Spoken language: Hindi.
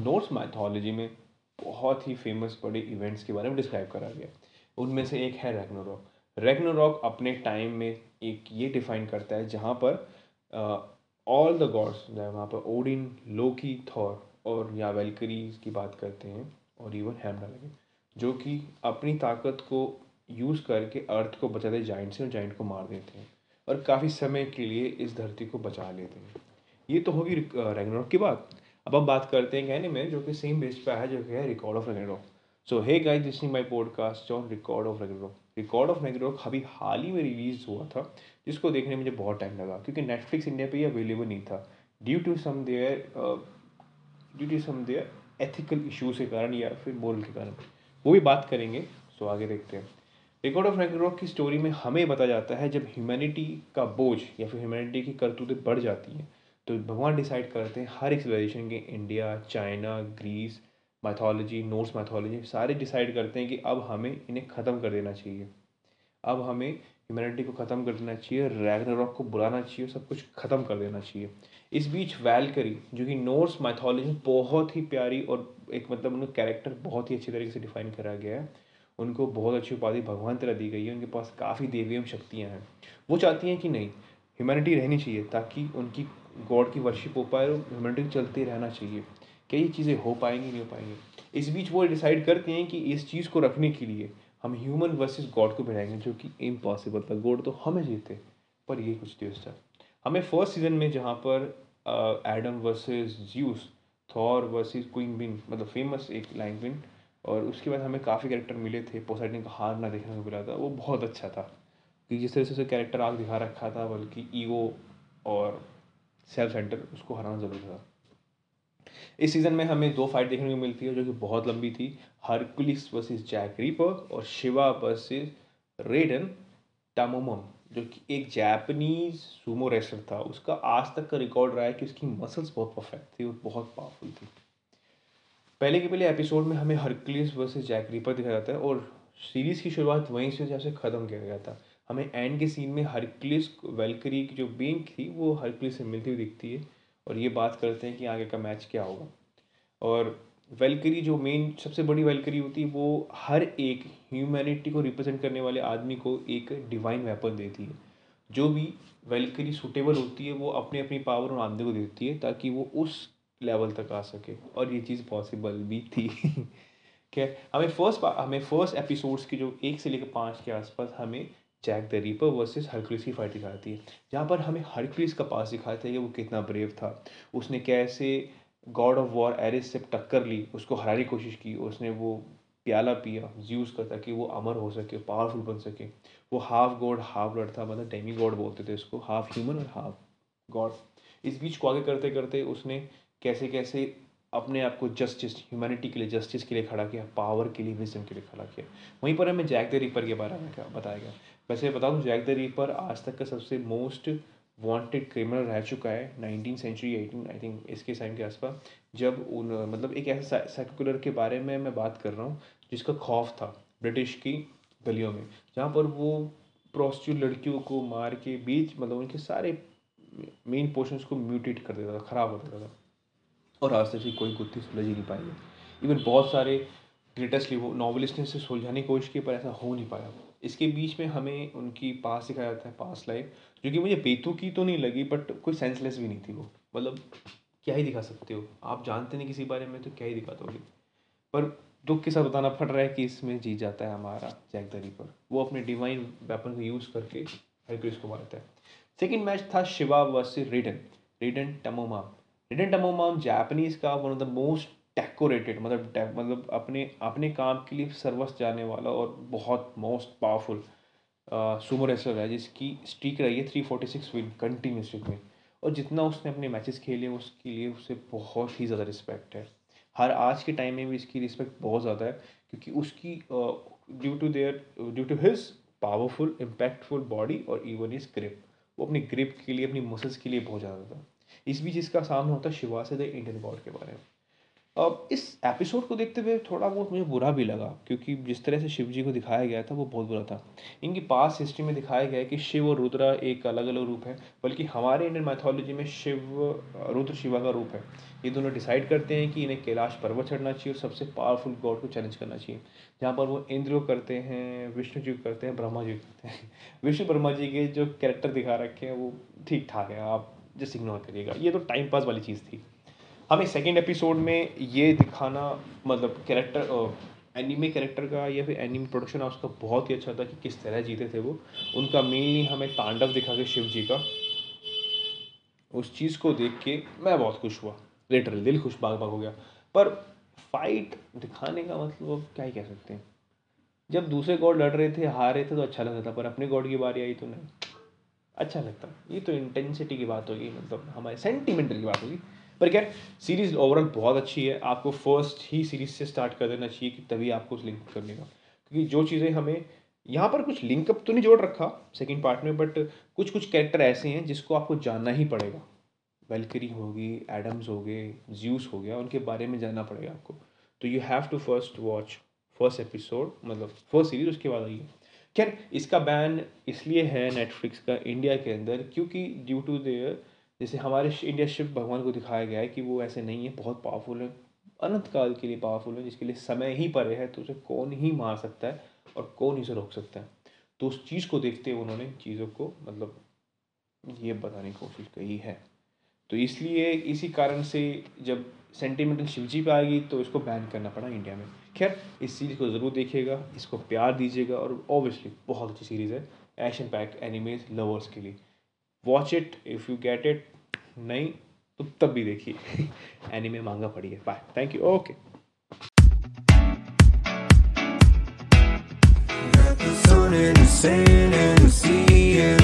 नॉर्स माइथोलॉजी में बहुत ही फ़ेमस बड़े इवेंट्स के बारे में डिस्क्राइब करा गया उनमें से एक है रैग्नारॉक रैग्नारॉक अपने टाइम में एक ये डिफाइन करता है जहाँ पर ऑल द गॉड्स वहाँ पर ओडिन लोकी थॉर और या वेलकरीज की बात करते हैं और इवन हेमडा जो कि अपनी ताकत को यूज़ करके अर्थ को बचाते जाइंट से और जाइंट को मार देते हैं और काफ़ी समय के लिए इस धरती को बचा लेते हैं। ये तो होगी रैग्नारॉक की बात। अब हम बात करते हैं कहने में जो कि सेम बेस पे है, जो कि है record of Ragnarok so hey guys listening my podcast on record of Ragnarok record of Ragnarok अभी हाल ही में रिलीज़ हुआ था, जिसको देखने में मुझे बहुत टाइम लगा, क्योंकि नेटफ्लिक्स इंडिया पे ये अवेलेबल नहीं था. Due to some there due to some there ethical issues के कारण या फिर मोरल के कारण. वो भी बात करेंगे सो आगे देखते हैं. रिकॉर्ड ऑफ़ रैग्नारॉक की स्टोरी में हमें बताया जाता है जब ह्यूमैनिटी का बोझ या फिर ह्यूमैनिटी की करतूतें बढ़ जाती हैं तो भगवान डिसाइड करते हैं हर एक सिविलाइजेशन के India, China, Greece mythology notes mythology सारे डिसाइड करते हैं कि अब हमें इन्हें ख़त्म कर देना चाहिए। अब हमें ह्यूमैनिटी को ख़त्म कर देना चाहिए रैगनारॉक को बुलाना चाहिए, सब कुछ ख़त्म कर देना चाहिए। इस बीच वैलकरी जो कि नोर्स मैथोलॉजी बहुत ही प्यारी और एक मतलब उनका कैरेक्टर बहुत ही अच्छी तरीके से डिफाइन करा गया है। उनको बहुत अच्छी उपाधि भगवान तरह दी गई है, उनके पास काफ़ी देवी एवं शक्तियाँ हैं। वो चाहती हैं कि नहीं ह्यूमैनिटी रहनी चाहिए ताकि उनकी गॉड की वर्शिप हो पाए और ह्यूमनिटी चलते रहना चाहिए। क्या ये चीज़ें हो पाएँगी, नहीं हो पाएँगी? इस बीच वो डिसाइड करते हैं कि इस चीज़ को रखने के लिए हम ह्यूमन वर्सेस गॉड को बढ़ाएँगे जो कि इम्पॉसिबल था। गॉड तो हमें जीते, पर ये कुछ दिवस था। हमें फ़र्स्ट सीज़न में जहाँ पर Adam versus Zeus Thor versus queen बिन मतलब फ़ेमस एक लाइन बिन और उसके बाद हमें काफ़ी कैरेक्टर मिले थे। पोसाइडन का हार ना देखने को मिला था। वो बहुत अच्छा था। कि जिस तरह से उसे कैरेक्टर आग दिखा रखा था, बल्कि ईगो और सेल्फ सेंटर, उसको हराना ज़रूरी था। इस सीज़न में हमें दो फाइट देखने को मिलती है, जो कि बहुत लंबी थी। हरकुलिस वर्सेस जैक रीपर और शिवा वर्सेस रेडन टामोमम जो कि एक जैपनीज सुमो रेसलर था। उसका आज तक का रिकॉर्ड रहा है कि उसकी मसल्स बहुत परफेक्ट थी और बहुत पावरफुल थी। पहले के पहले एपिसोड में हमें हरकुलिस वर्सेस जैक रीपर दिखाया जाता है और सीरीज़ की शुरुआत वहीं से जैसे ख़त्म किया गया था। हमें एंड के सीन में हरक्लिस वेलकरी की जो बेंक थी, वो हरक्लिस से मिलती हुई दिखती है। और ये बात करते हैं कि आगे का मैच क्या होगा। और वेलकरी जो मेन सबसे बड़ी वेलकरी होती है, वो हर एक ह्यूमैनिटी को रिप्रेजेंट करने वाले आदमी को एक डिवाइन वेपन देती है। जो भी वेलकरी सुटेबल होती है, वो अपनी अपनी पावर और आदमी को देती है, ताकि वो उस लेवल तक आ सके। और ये चीज़ पॉसिबल भी थी। क्या हमें फ़र्स्ट हमें फ़र्स्ट एपिसोड्स की जो एक से लेकर पाँच के आसपास हमें Jack the Ripper versus Hercules की फाइट दिखाती है। जहाँ पर हमें हरक्लिस का पास दिखाता है कि वो कितना ब्रेव था। उसने कैसे गॉड ऑफ़ वॉर एरिस से टक्कर ली, उसको हराने की कोशिश की, उसने वो प्याला पिया यूज़ का, ताकि वो अमर हो सके पावरफुल बन सके। वो हाफ़ गॉड हाफ़ लड़ था मतलब डेमी गॉड बोलते थे उसको हाफ़ ह्यूमन और हाफ़ गॉड इस बीच को आगे करते करते उसने कैसे कैसे अपने आप को जस्टिस ह्यूमैनिटी के लिए जस्टिस के लिए खड़ा किया पावर के लिए विजन के लिए खड़ा किया। वहीं पर हमें जैक द रिपर के बारे में बताया गया? वैसे बता दूँ जैक द रीपर आज तक का सबसे मोस्ट वांटेड क्रिमिनल रह चुका है nineteen century eighteen I think इसके टाइम के आसपास। जब उन मतलब एक ऐसा सेकुलर के बारे में मैं बात कर रहा हूँ, जिसका खौफ था ब्रिटिश की गलियों में, जहाँ पर वो प्रोस्टिट्यूट लड़कियों को मार के बीच मतलब उनके सारे मेन पोर्शंस को म्यूटेट कर देता था, ख़राब कर देता था। और आज तक कोई गुत्थी सुलझ ही नहीं पाई इवन बहुत सारे ग्रेटेस्ट नॉवलिस्ट ने इसे सुलझाने की कोशिश की, पर ऐसा हो नहीं पाया। इसके बीच में हमें उनकी पास दिखाया जाता है पास लाइफ जो कि मुझे बेतु की तो नहीं लगी बट कोई सेंसलेस भी नहीं थी वो। मतलब क्या ही दिखा सकते हो? आप जानते नहीं किसी बारे में तो क्या ही दिखा दोगे? पर दुख के साथ बताना पड़ रहा है कि इसमें जीत जाता है हमारा जैक जैकदरी पर वो अपने डिवाइन वेपन को यूज़ करके हरक्रिस को मारता है। सेकेंड मैच था Shiva versus Raiden Raiden टमोमाम ridden टमोमाम जापानीज़ का one of the most decorated मतलब मतलब अपने अपने काम के लिए सर्वस जाने वाला और बहुत मोस्ट पावरफुल सुमो रेसलर है, जिसकी स्ट्रीक रही है three forty six win continue streak में। और जितना उसने अपने मैचेस खेले, उसके लिए उसे बहुत ही ज़्यादा रिस्पेक्ट है। हर आज के टाइम में भी इसकी रिस्पेक्ट बहुत ज़्यादा है, क्योंकि उसकी due to there due to his powerful impactful body और इवन इज़ ग्रिप वो अपनी ग्रिप के लिए, अपनी मसल्स के लिए बहुत ज़्यादा था। इस बीच इसका सामना होता है शिवा से द इंडियन गॉड के बारे में। अब इस एपिसोड को देखते हुए थोड़ा बहुत मुझे बुरा भी लगा, क्योंकि जिस तरह से शिव जी को दिखाया गया था, वो बहुत बुरा था। इनकी पास हिस्ट्री में दिखाया गया है कि शिव और रुद्रा एक अलग अलग रूप है, बल्कि हमारे इंडियन मैथोलॉजी में शिव, रुद्र, शिवा का रूप है। ये दोनों डिसाइड करते हैं कि इन्हें कैलाश पर्वत चढ़ना चाहिए और सबसे पावरफुल गॉड को चैलेंज करना चाहिए। जहाँ पर वो इंद्र को करते हैं, विष्णु जी को करते हैं, ब्रह्मा जी को करते हैं। विष्णु ब्रह्मा जी के जो कैरेक्टर दिखा रखे हैं, वो ठीक ठाक है, आप जस्ट इग्नोर करिएगा। ये तो टाइम पास वाली चीज़ थी। हमें सेकेंड एपिसोड में ये दिखाना मतलब कैरेक्टर एनिमे कैरेक्टर का या फिर एनिमे प्रोडक्शन हाउस का बहुत ही अच्छा था कि किस तरह जीते थे वो। उनका मेनली हमें तांडव दिखा के शिव जी का। उस चीज़ को देख के मैं बहुत खुश हुआ। लिटरली दिल खुश बाग बाग हो गया। पर फाइट दिखाने का मतलब क्या ही कह सकते हैं। जब दूसरे गॉड लड़ रहे थे, हार रहे थे तो अच्छा लगता था, पर अपने गॉड की बारी आई तो नहीं। अच्छा लगता। ये तो इंटेंसिटी की बात होगी मतलब हमारे सेंटिमेंटल की बात होगी। पर क्या सीरीज़ ओवरऑल बहुत अच्छी है। आपको फ़र्स्ट ही सीरीज़ से स्टार्ट कर देना चाहिए कि तभी आपको उस लिंक करने का क्योंकि जो चीज़ें हमें, यहाँ पर कुछ लिंकअप तो नहीं जोड़ रखा सेकेंड पार्ट में बट कुछ कुछ कैरेक्टर ऐसे हैं जिसको आपको जानना ही पड़ेगा। वेलकरी होगी एडम्स हो गए ज्यूस हो गया, उनके बारे में जानना पड़ेगा आपको। तो you have to first watch first episode मतलब फ़र्स्ट सीरीज़ उसके बाद आइए। खैर, इसका बैन इसलिए है नेटफ्लिक्स का इंडिया के अंदर क्योंकि ड्यू टू देयर जैसे हमारे इंडिया शिव भगवान को दिखाया गया है कि वो ऐसे नहीं है, बहुत पावरफुल है। अनंत काल के लिए पावरफुल है, जिसके लिए समय ही परे है तो उसे कौन ही मार सकता है और कौन ही उसे रोक सकता है? तो उस चीज़ को देखते हुए उन्होंने चीज़ों को मतलब ये बताने की कोशिश की है। तो इसलिए इसी कारण से जब सेंटिमेंटल शिवजी पे आएगी तो इसको बैन करना पड़ा इंडिया में। खैर, इस सीरीज़ को ज़रूर देखिएगा, इसको प्यार दीजिएगा और ऑब्वियसली बहुत अच्छी सीरीज़ है एक्शन पैक एनिमेज लवर्स के लिए। Watch it if you get it नहीं तो तब भी देखिए। Anime manga पड़िए bye thank you okay sun the sand and the sea